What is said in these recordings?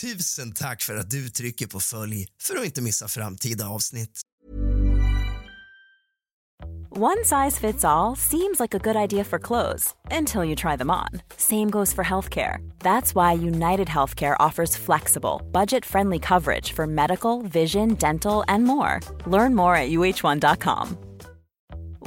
Tusen tack för att du trycker på följ för att inte missa framtida avsnitt. One size fits all seems like a good idea for clothes until you try them on. Same goes for healthcare. That's why United Healthcare offers flexible, budget friendly coverage for medical, vision, dental, and more. Learn more at uh1.com.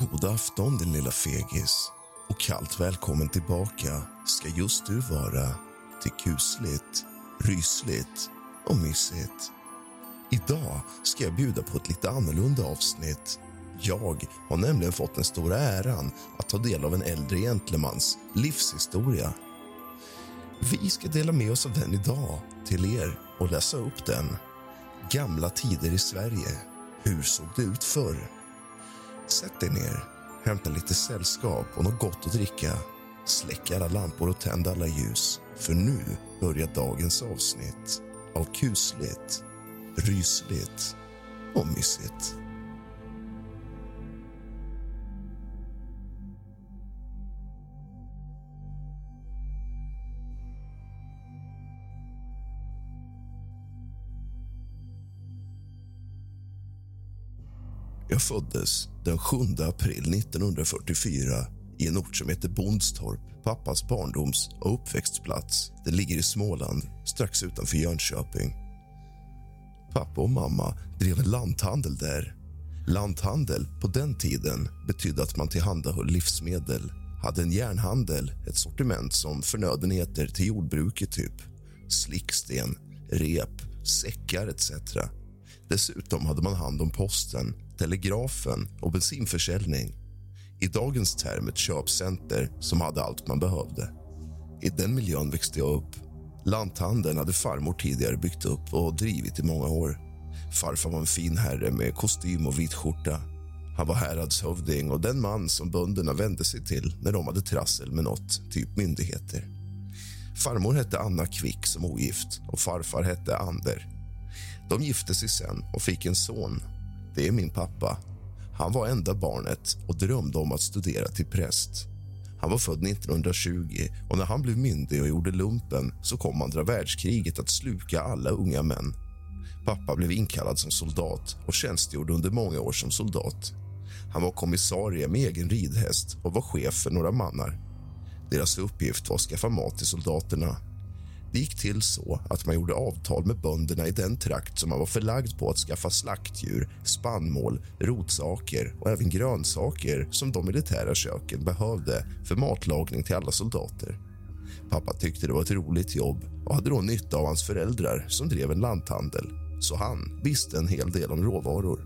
God afton, din lilla fegis. Och kallt välkommen tillbaka ska just du vara till kusligt, rysligt och mysigt. Idag ska jag bjuda på ett lite annorlunda avsnitt. Jag har nämligen fått den stora äran att ta del av en äldre gentlemans livshistoria. Vi ska dela med oss av den idag till er och läsa upp den. Gamla tider i Sverige. Hur såg det ut förr? Sätt dig ner, hämta lite sällskap och något gott att dricka. Släck alla lampor och tänd alla ljus, för nu börjar dagens avsnitt av kusligt, rysligt och mysigt. Jag föddes den 7 april 1944 i en ort som heter Bondstorp, pappas barndoms och uppväxtplats. Det ligger i Småland, strax utanför Jönköping. Pappa och mamma drev en lanthandel där. Lanthandel på den tiden betydde att man tillhandahöll livsmedel hade en järnhandel, ett sortiment som förnödenheter till jordbruket typ slicksten, rep, säckar etc. Dessutom hade man hand om posten, telegrafen och bensinförsäljning. I dagens term ett köpcenter som hade allt man behövde. I den miljön växte jag upp. Lanthandeln hade farmor tidigare byggt upp och drivit i många år. Farfar var en fin herre med kostym och vit skjorta. Han var häradshövding och den man som bönderna vände sig till när de hade trassel med något, typ myndigheter. Farmor hette Anna Kvick som ogift och farfar hette Ander. De gifte sig sen och fick en son. Det är min pappa. Han var enda barnet och drömde om att studera till präst. Han var född 1920 och när han blev myndig och gjorde lumpen så kom andra världskriget att sluka alla unga män. Pappa blev inkallad som soldat och tjänstgjorde under många år som soldat. Han var kommissarie med egen ridhäst och var chef för några mannar. Deras uppgift var att skaffa mat till soldaterna. Det gick till så att man gjorde avtal med bönderna i den trakt som man var förlagd på att skaffa slaktdjur, spannmål, rotsaker och även grönsaker som de militära köken behövde för matlagning till alla soldater. Pappa tyckte det var ett roligt jobb och hade då nytta av hans föräldrar som drev en lanthandel så han visste en hel del om råvaror.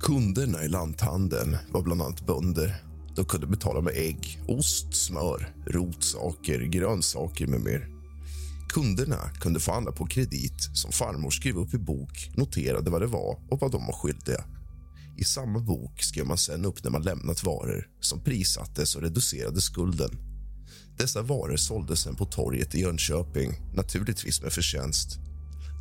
Kunderna i lanthandeln var bland annat bönder. De kunde betala med ägg, ost, smör, rotsaker, grönsaker med mer. Kunderna kunde få handla på kredit som farmor skrev upp i bok, noterade vad det var och vad de var skyldiga. I samma bok skrev man sen upp när man lämnat varor som prissattes och reducerade skulden. Dessa varor såldes sen på torget i Jönköping, naturligtvis med förtjänst.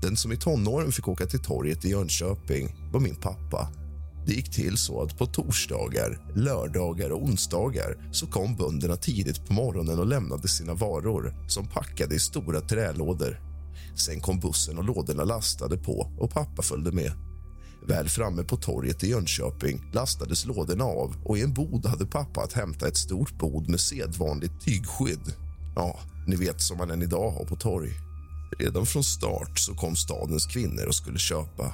Den som i tonåren fick åka till torget i Jönköping var min pappa. Det gick till så att på torsdagar, lördagar och onsdagar så kom bönderna tidigt på morgonen och lämnade sina varor som packade i stora trälådor. Sen kom bussen och lådorna lastade på och pappa följde med. Väl framme på torget i Jönköping lastades lådorna av och i en bod hade pappa att hämta ett stort bod med sedvanligt tygskydd. Ja, ni vet som man än idag har på torg. Redan från start så kom stadens kvinnor och skulle köpa.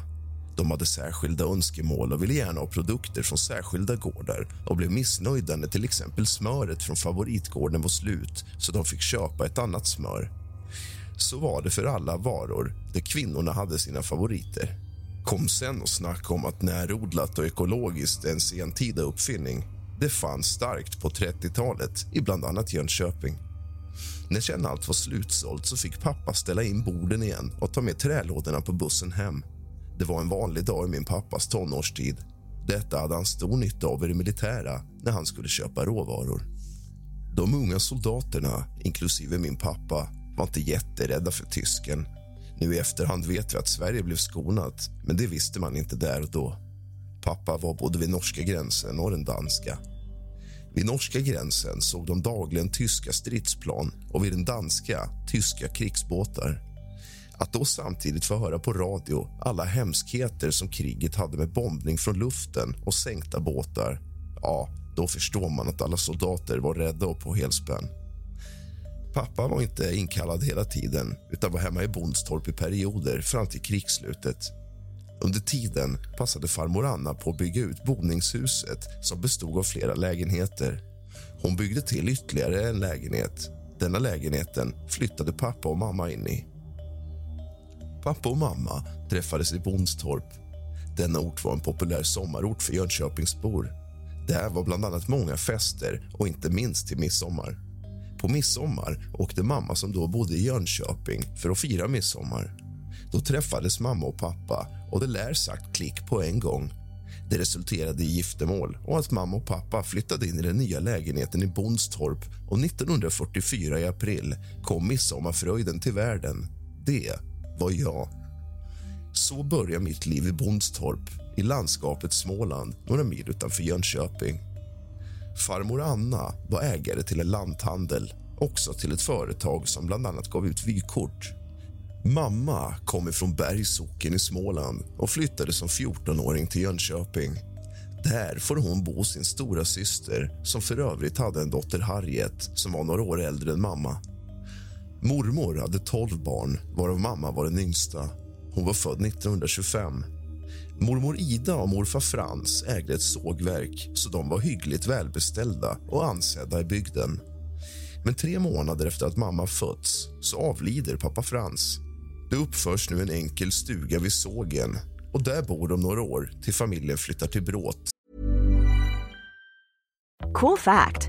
De hade särskilda önskemål och ville gärna ha produkter från särskilda gårdar och blev missnöjda när till exempel smöret från favoritgården var slut så de fick köpa ett annat smör. Så var det för alla varor där kvinnorna hade sina favoriter. Kom sen och snacka om att närodlat och ekologiskt är en sentida uppfinning. Det fanns starkt på 30-talet i bland annat Jönköping. När sen allt var slutsålt så fick pappa ställa in borden igen och ta med trälådorna på bussen hem. Det var en vanlig dag i min pappas tonårstid. Detta hade han stor nytta av i det militära när han skulle köpa råvaror. De unga soldaterna, inklusive min pappa, var inte jätterädda för tysken. Nu i efterhand vet vi att Sverige blev skonat, men det visste man inte där och då. Pappa var både vid norska gränsen och den danska. Vid norska gränsen såg de dagligen tyska stridsplan och vid den danska tyska krigsbåtar. Att då samtidigt få höra på radio alla hemskheter som kriget hade med bombning från luften och sänkta båtar, ja, då förstår man att alla soldater var rädda och på helspänn. Pappa var inte inkallad hela tiden utan var hemma i Bondstorp i perioder fram till krigsslutet. Under tiden passade farmor Anna på att bygga ut boningshuset som bestod av flera lägenheter. Hon byggde till ytterligare en lägenhet. Denna lägenheten flyttade pappa och mamma in i. Pappa och mamma träffades i Bondstorp. Denna ort var en populär sommarort för Jönköpingsbor. Där var bland annat många fester och inte minst till midsommar. På midsommar åkte mamma som då bodde i Jönköping för att fira midsommar. Då träffades mamma och pappa och det lär sagt klick på en gång. Det resulterade i giftermål och att mamma och pappa flyttade in i den nya lägenheten i Bondstorp och 1944 i april kom midsommarfröjden till världen. Det var jag. Så började mitt liv i Bondstorp i landskapet Småland några mil utanför Jönköping. Farmor Anna var ägare till en lanthandel också till ett företag som bland annat gav ut vykort. Mamma kom ifrån Bergsocken i Småland och flyttade som 14-åring till Jönköping. Där får hon bo sin stora syster som för övrigt hade en dotter Harriet som var några år äldre än mamma. Mormor hade 12 barn, varav mamma var den yngsta. Hon var född 1925. Mormor Ida och morfar Frans ägde ett sågverk så de var hyggligt välbeställda och ansedda i bygden. Men tre månader efter att mamma fötts så avlider pappa Frans. Det uppförs nu en enkel stuga vid sågen och där bor de några år till familjen flyttar till Bråt. Cool fact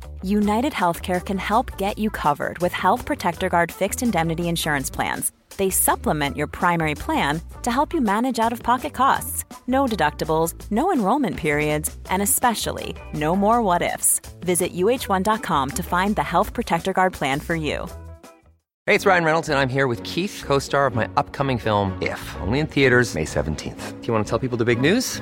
United Healthcare can help get you covered with Health Protector Guard fixed indemnity insurance plans. They supplement your primary plan to help you manage out of pocket costs. No deductibles, no enrollment periods, and especially no more what ifs. Visit uh1.com to find the Health Protector Guard plan for you. Hey, it's Ryan Reynolds, and I'm here with Keith, co star of my upcoming film, If, only in theaters, May 17th. Do you want to tell people the big news?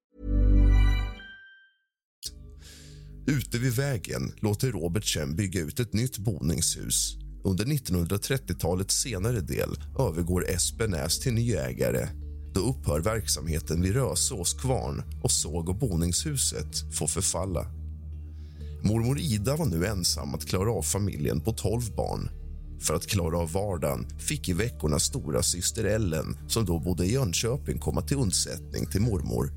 Ute vid vägen låter Robert Chen bygga ut ett nytt boningshus. Under 1930-talets senare del övergår Espenäs till ny ägare. Då upphör verksamheten vid Rösås kvarn och såg och boningshuset får förfalla. Mormor Ida var nu ensam att klara av familjen på 12 barn. För att klara av vardagen fick i veckorna stora syster Ellen som då bodde i Jönköping komma till undsättning till mormor.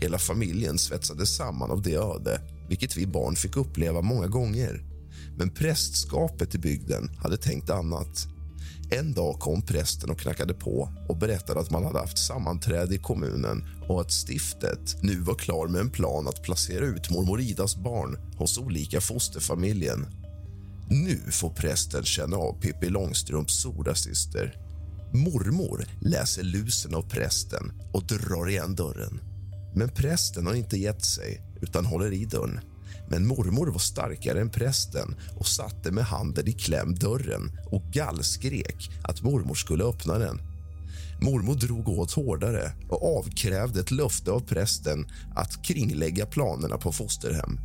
Hela familjen svetsades samman av det öde vilket vi barn fick uppleva många gånger. Men prästskapet i bygden hade tänkt annat. En dag kom prästen och knackade på och berättade att man hade haft sammanträde i kommunen och att stiftet nu var klar med en plan att placera ut mormor Idas barn hos olika fosterfamiljen. Nu får prästen känna av Pippi Långstrumps sodasyster. Mormor läser lusen av prästen och drar igen dörren. Men prästen har inte gett sig, utan håller i dörren. Men mormor var starkare än prästen och satte med handen i kläm dörren och gallskrek att mormor skulle öppna den. Mormor drog åt hårdare och avkrävde ett löfte av prästen att kringlägga planerna på fosterhem.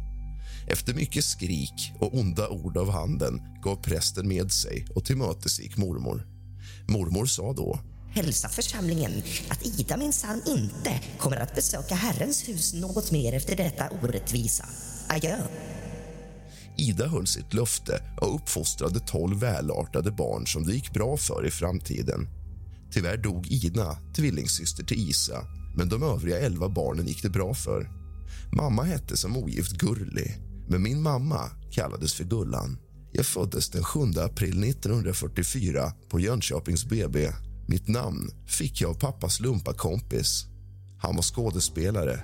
Efter mycket skrik och onda ord av handen gav prästen med sig och tillmötesgick mormor. Mormor sa då Hälsa församlingen att Ida minsann inte kommer att besöka Herrens hus något mer efter detta orättvisa. Adjö. Ida höll sitt löfte och uppfostrade tolv välartade barn som det gick bra för i framtiden. Tyvärr dog Ina, tvillingsyster till Isa men de övriga elva barnen gick det bra för. Mamma hette som ogift Gurli, men min mamma kallades för Gullan. Jag föddes den 7 april 1944 på Jönköpings BB. Mitt namn fick jag av pappas lumpakompis. Han var skådespelare.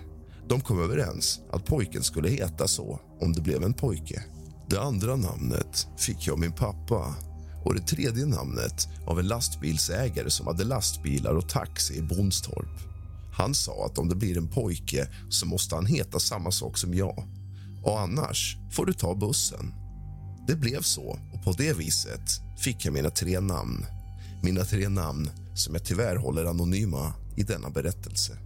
De kom överens att pojken skulle heta så om det blev en pojke. Det andra namnet fick jag av min pappa och det tredje namnet av en lastbilsägare som hade lastbilar och taxi i Bonstorp. Han sa att om det blir en pojke så måste han heta samma sak som jag och annars får du ta bussen. Det blev så och på det viset fick jag mina tre namn. Mina tre namn som jag tyvärr håller anonyma i denna berättelse.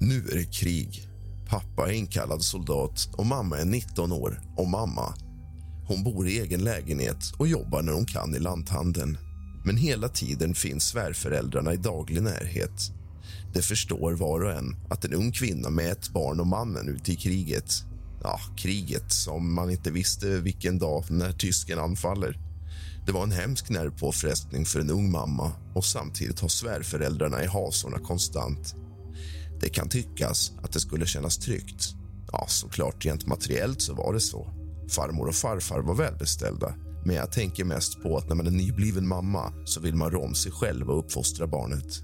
Nu är det krig. Pappa är inkallad soldat och mamma är 19 år och mamma. Hon bor i egen lägenhet och jobbar när hon kan i lanthandeln. Men hela tiden finns svärföräldrarna i daglig närhet. Det förstår var och en att en ung kvinna med ett barn och mannen ute i kriget ja, kriget som man inte visste vilken dag när tysken anfaller. Det var en hemsk nervpåfrestning för en ung mamma och samtidigt har svärföräldrarna i hasorna konstant. Det kan tyckas att det skulle kännas tryggt. Ja, såklart, rent materiellt så var det så. Farmor och farfar var välbeställda men jag tänker mest på att när man är nybliven mamma så vill man rå om sig själv och uppfostra barnet.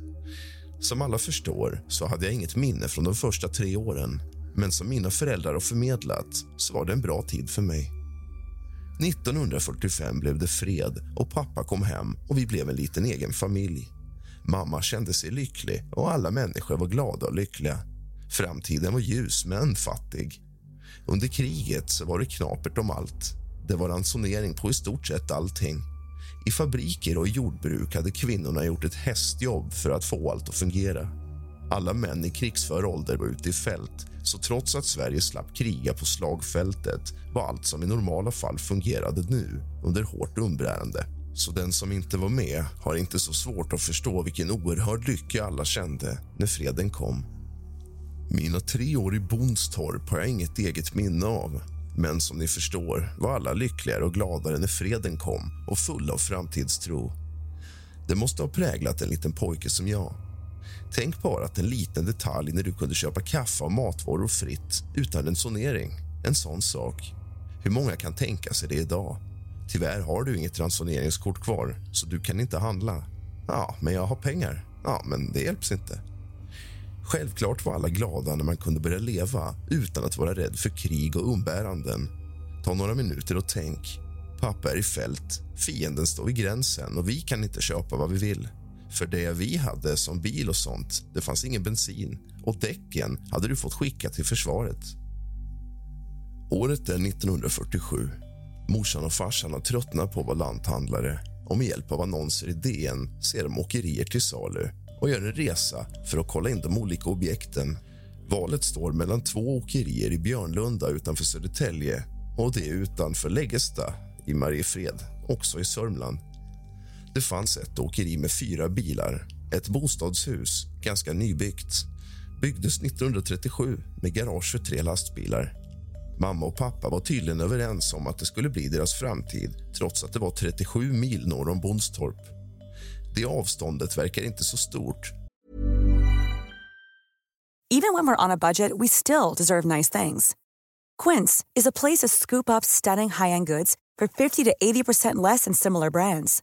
Som alla förstår så hade jag inget minne från de första tre åren men som mina föräldrar har förmedlat så var det en bra tid för mig. 1945 blev det fred och pappa kom hem och vi blev en liten egen familj. Mamma kände sig lycklig och alla människor var glada och lyckliga. Framtiden var ljus, men fattig. Under kriget så var det knapert om allt. Det var ransonering på i stort sett allting. I fabriker och jordbruk hade kvinnorna gjort ett hästjobb för att få allt att fungera. Alla män i krigsför ålder var ute i fält så trots att Sverige slapp kriga på slagfältet var allt som i normala fall fungerade nu under hårt umbärande. Så den som inte var med har inte så svårt att förstå vilken oerhörd lycka alla kände när freden kom. Mina tre år i Bonstorp har jag inget eget minne av. Men som ni förstår var alla lyckligare och gladare när freden kom och fulla av framtidstro. Det måste ha präglat en liten pojke som jag. Tänk bara att en liten detalj när du kunde köpa kaffe och matvaror fritt utan ransonering. En sån sak. Hur många kan tänka sig det idag? Tyvärr har du inget ransoneringskort kvar, så du kan inte handla. Ja, men jag har pengar. Ja, men det hjälps inte. Självklart var alla glada när man kunde börja leva utan att vara rädd för krig och umbäranden. Ta några minuter och tänk. Pappa är i fält, fienden står vid gränsen och vi kan inte köpa vad vi vill. För det vi hade som bil och sånt, det fanns ingen bensin och däcken hade du fått skicka till försvaret. Året är 1947. Morsan och farsan har tröttnat på att vara lanthandlare och med hjälp av annonser i DN ser de åkerier till salu och gör en resa för att kolla in de olika objekten. Valet står mellan två åkerier i Björnlunda utanför Södertälje och det utanför Läggesta i Mariefred, också i Sörmland. Det fanns ett åkeri med fyra bilar, ett bostadshus, ganska nybyggt. Byggdes 1937 med garage för tre lastbilar. Mamma och pappa var tydligen överens om att det skulle bli deras framtid trots att det var 37 mil norr om Bonstorp. Det avståndet verkar inte så stort. Even when we're on a budget we still deserve nice things. Quince is a place to scoop up stunning high-end goods for 50 to 80% less than similar brands.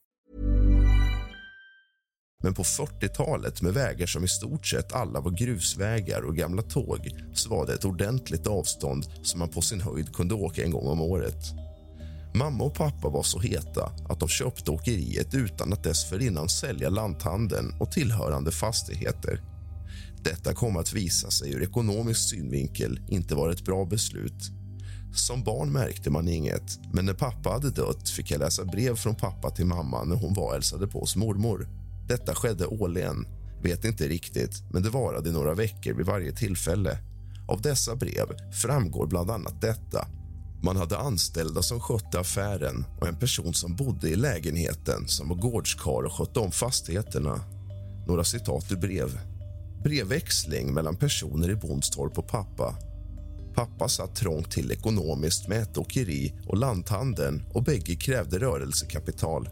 Men på 40-talet med vägar som i stort sett alla var grusvägar och gamla tåg så var det ett ordentligt avstånd som man på sin höjd kunde åka en gång om året. Mamma och pappa var så heta att de köpte åkeriet utan att dessförinnan sälja lanthandeln och tillhörande fastigheter. Detta kom att visa sig ur ekonomisk synvinkel inte vara ett bra beslut. Som barn märkte man inget, men när pappa hade dött fick jag läsa brev från pappa till mamma när hon var och hälsade på hos mormor. Detta skedde årligen. Vet inte riktigt, men det varade i några veckor vid varje tillfälle. Av dessa brev framgår bland annat detta. Man hade anställda som skötte affären och en person som bodde i lägenheten som var gårdskar och skötte om fastigheterna. Några citat ur brev. Brevväxling mellan personer i Bondstorp och pappa. Pappa satt trångt till ekonomiskt med ett åkeri och lanthandeln och bägge krävde rörelsekapital.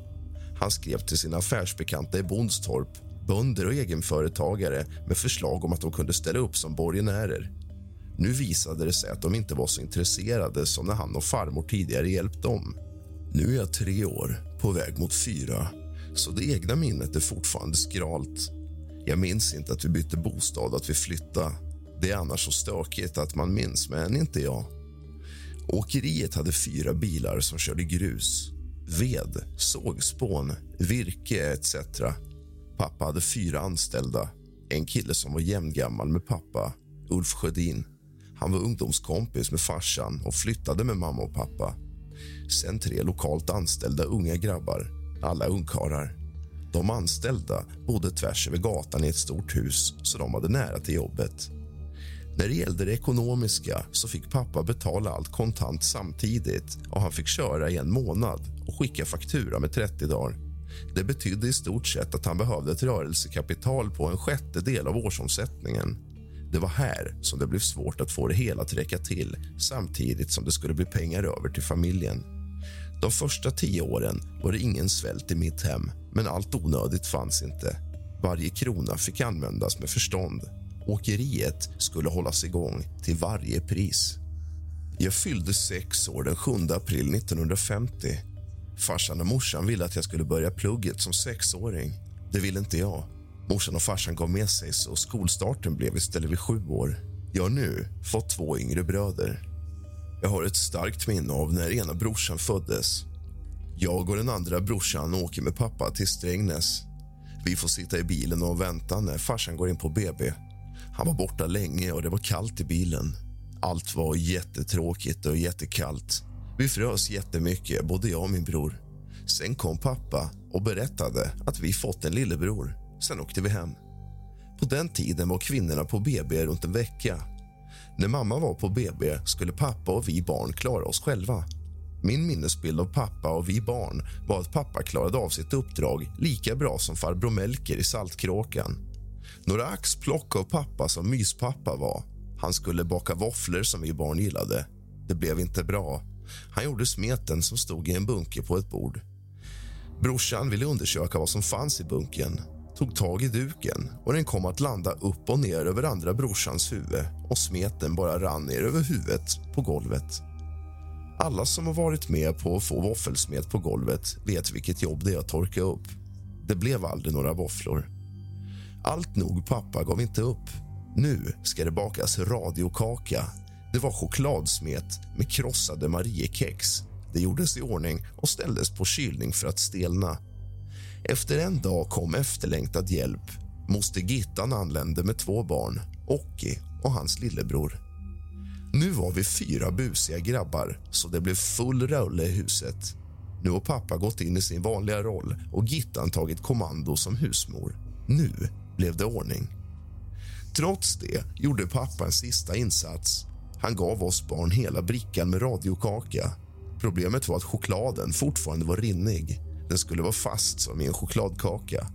Han skrev till sina affärsbekanta i Bondstorp, bönder och egenföretagare med förslag om att de kunde ställa upp som borgenärer. Nu visade det sig att de inte var så intresserade som när han och farmor tidigare hjälpt dem. Nu är jag tre år, på väg mot fyra, så det egna minnet är fortfarande skralt. Jag minns inte att vi bytte bostad och att vi flyttade. Det är annars så stökigt att man minns, men inte jag. Åkeriet hade fyra bilar som körde grus, ved, sågspån, virke etc. Pappa hade fyra anställda. En kille som var jämngammal med pappa, Ulf Sjödin. Han var ungdomskompis med farsan och flyttade med mamma och pappa. Sen tre lokalt anställda unga grabbar, alla ungkarlar. De anställda bodde tvärs över gatan i ett stort hus så de hade nära till jobbet. När det gällde det ekonomiska så fick pappa betala allt kontant samtidigt och han fick köra i en månad och skicka faktura med 30 dagar. Det betydde i stort sett att han behövde ett rörelsekapital på en sjättedel av årsomsättningen. Det var här som det blev svårt att få det hela att räcka till samtidigt som det skulle bli pengar över till familjen. De första tio åren var det ingen svält i mitt hem men allt onödigt fanns inte. Varje krona fick användas med förstånd. Åkeriet skulle hållas igång till varje pris. Jag fyllde sex år den 7 april 1950. Farsan och morsan ville att jag skulle börja plugget som sexåring. Det ville inte jag. Morsan och farsan gav med sig så skolstarten blev istället vid sju år. Jag har nu fått två yngre bröder. Jag har ett starkt minne av när ena brorsan föddes. Jag och den andra brorsan åker med pappa till Strängnäs. Vi får sitta i bilen och vänta när farsan går in på BB. Han var borta länge och det var kallt i bilen. Allt var jättetråkigt och jättekallt. Vi frös jättemycket, både jag och min bror. Sen kom pappa och berättade att vi fått en lillebror. Sen åkte vi hem. På den tiden var kvinnorna på BB runt en vecka. När mamma var på BB skulle pappa och vi barn klara oss själva. Min minnesbild av pappa och vi barn var att pappa klarade av sitt uppdrag lika bra som farbror Melker i Saltkråkan. Några axplock av pappa som myspappa var. Han skulle baka våfflor som vi barn gillade. Det blev inte bra. Han gjorde smeten som stod i en bunke på ett bord. Brorsan ville undersöka vad som fanns i bunken tog tag i duken och den kom att landa upp och ner över andra brorsans huvud och smeten bara rann ner över huvudet på golvet. Alla som har varit med på att få våffelsmet på golvet vet vilket jobb det är att torka upp. Det blev aldrig några våfflor. Allt nog, pappa gav inte upp. Nu ska det bakas radiokaka. Det var chokladsmet med krossade Mariekex. Det gjordes i ordning och ställdes på kylning för att stelna. Efter en dag kom efterlängtad hjälp. Moster Gittan anlände med två barn, Ocki och hans lillebror. Nu var vi fyra busiga grabbar, så det blev full rulle i huset. Nu har pappa gått in i sin vanliga roll och Gittan tagit kommando som husmor. Nu blev det ordning. Trots det gjorde pappa en sista insats. Han gav oss barn hela brickan med radiokaka. Problemet var att chokladen fortfarande var rinnig. Den skulle vara fast som i en chokladkaka.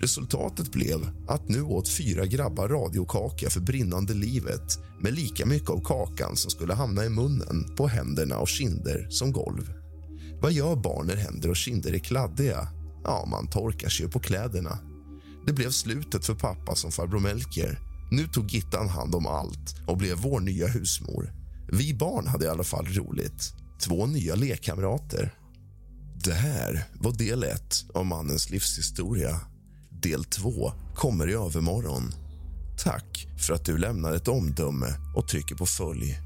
Resultatet blev att nu åt fyra grabbar radiokaka för brinnande livet med lika mycket av kakan som skulle hamna i munnen, på händerna och kinder som golv. Vad gör barn när händer och kinder är kladdiga? Ja, man torkar sig på kläderna. Det blev slutet för pappa som farbror Melker. Nu tog Gittan hand om allt och blev vår nya husmor. Vi barn hade i alla fall roligt. Två nya lekkamrater. Det här var del ett av mannens livshistoria. Del två kommer i övermorgon. Tack för att du lämnar ett omdöme och trycker på följ.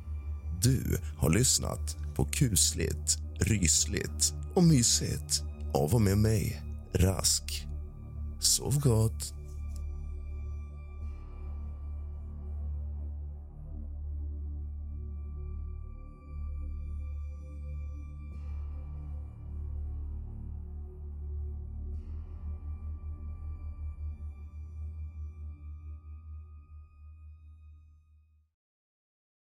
Du har lyssnat på kusligt, rysligt och mysigt av och med mig, Rask. Sov gott.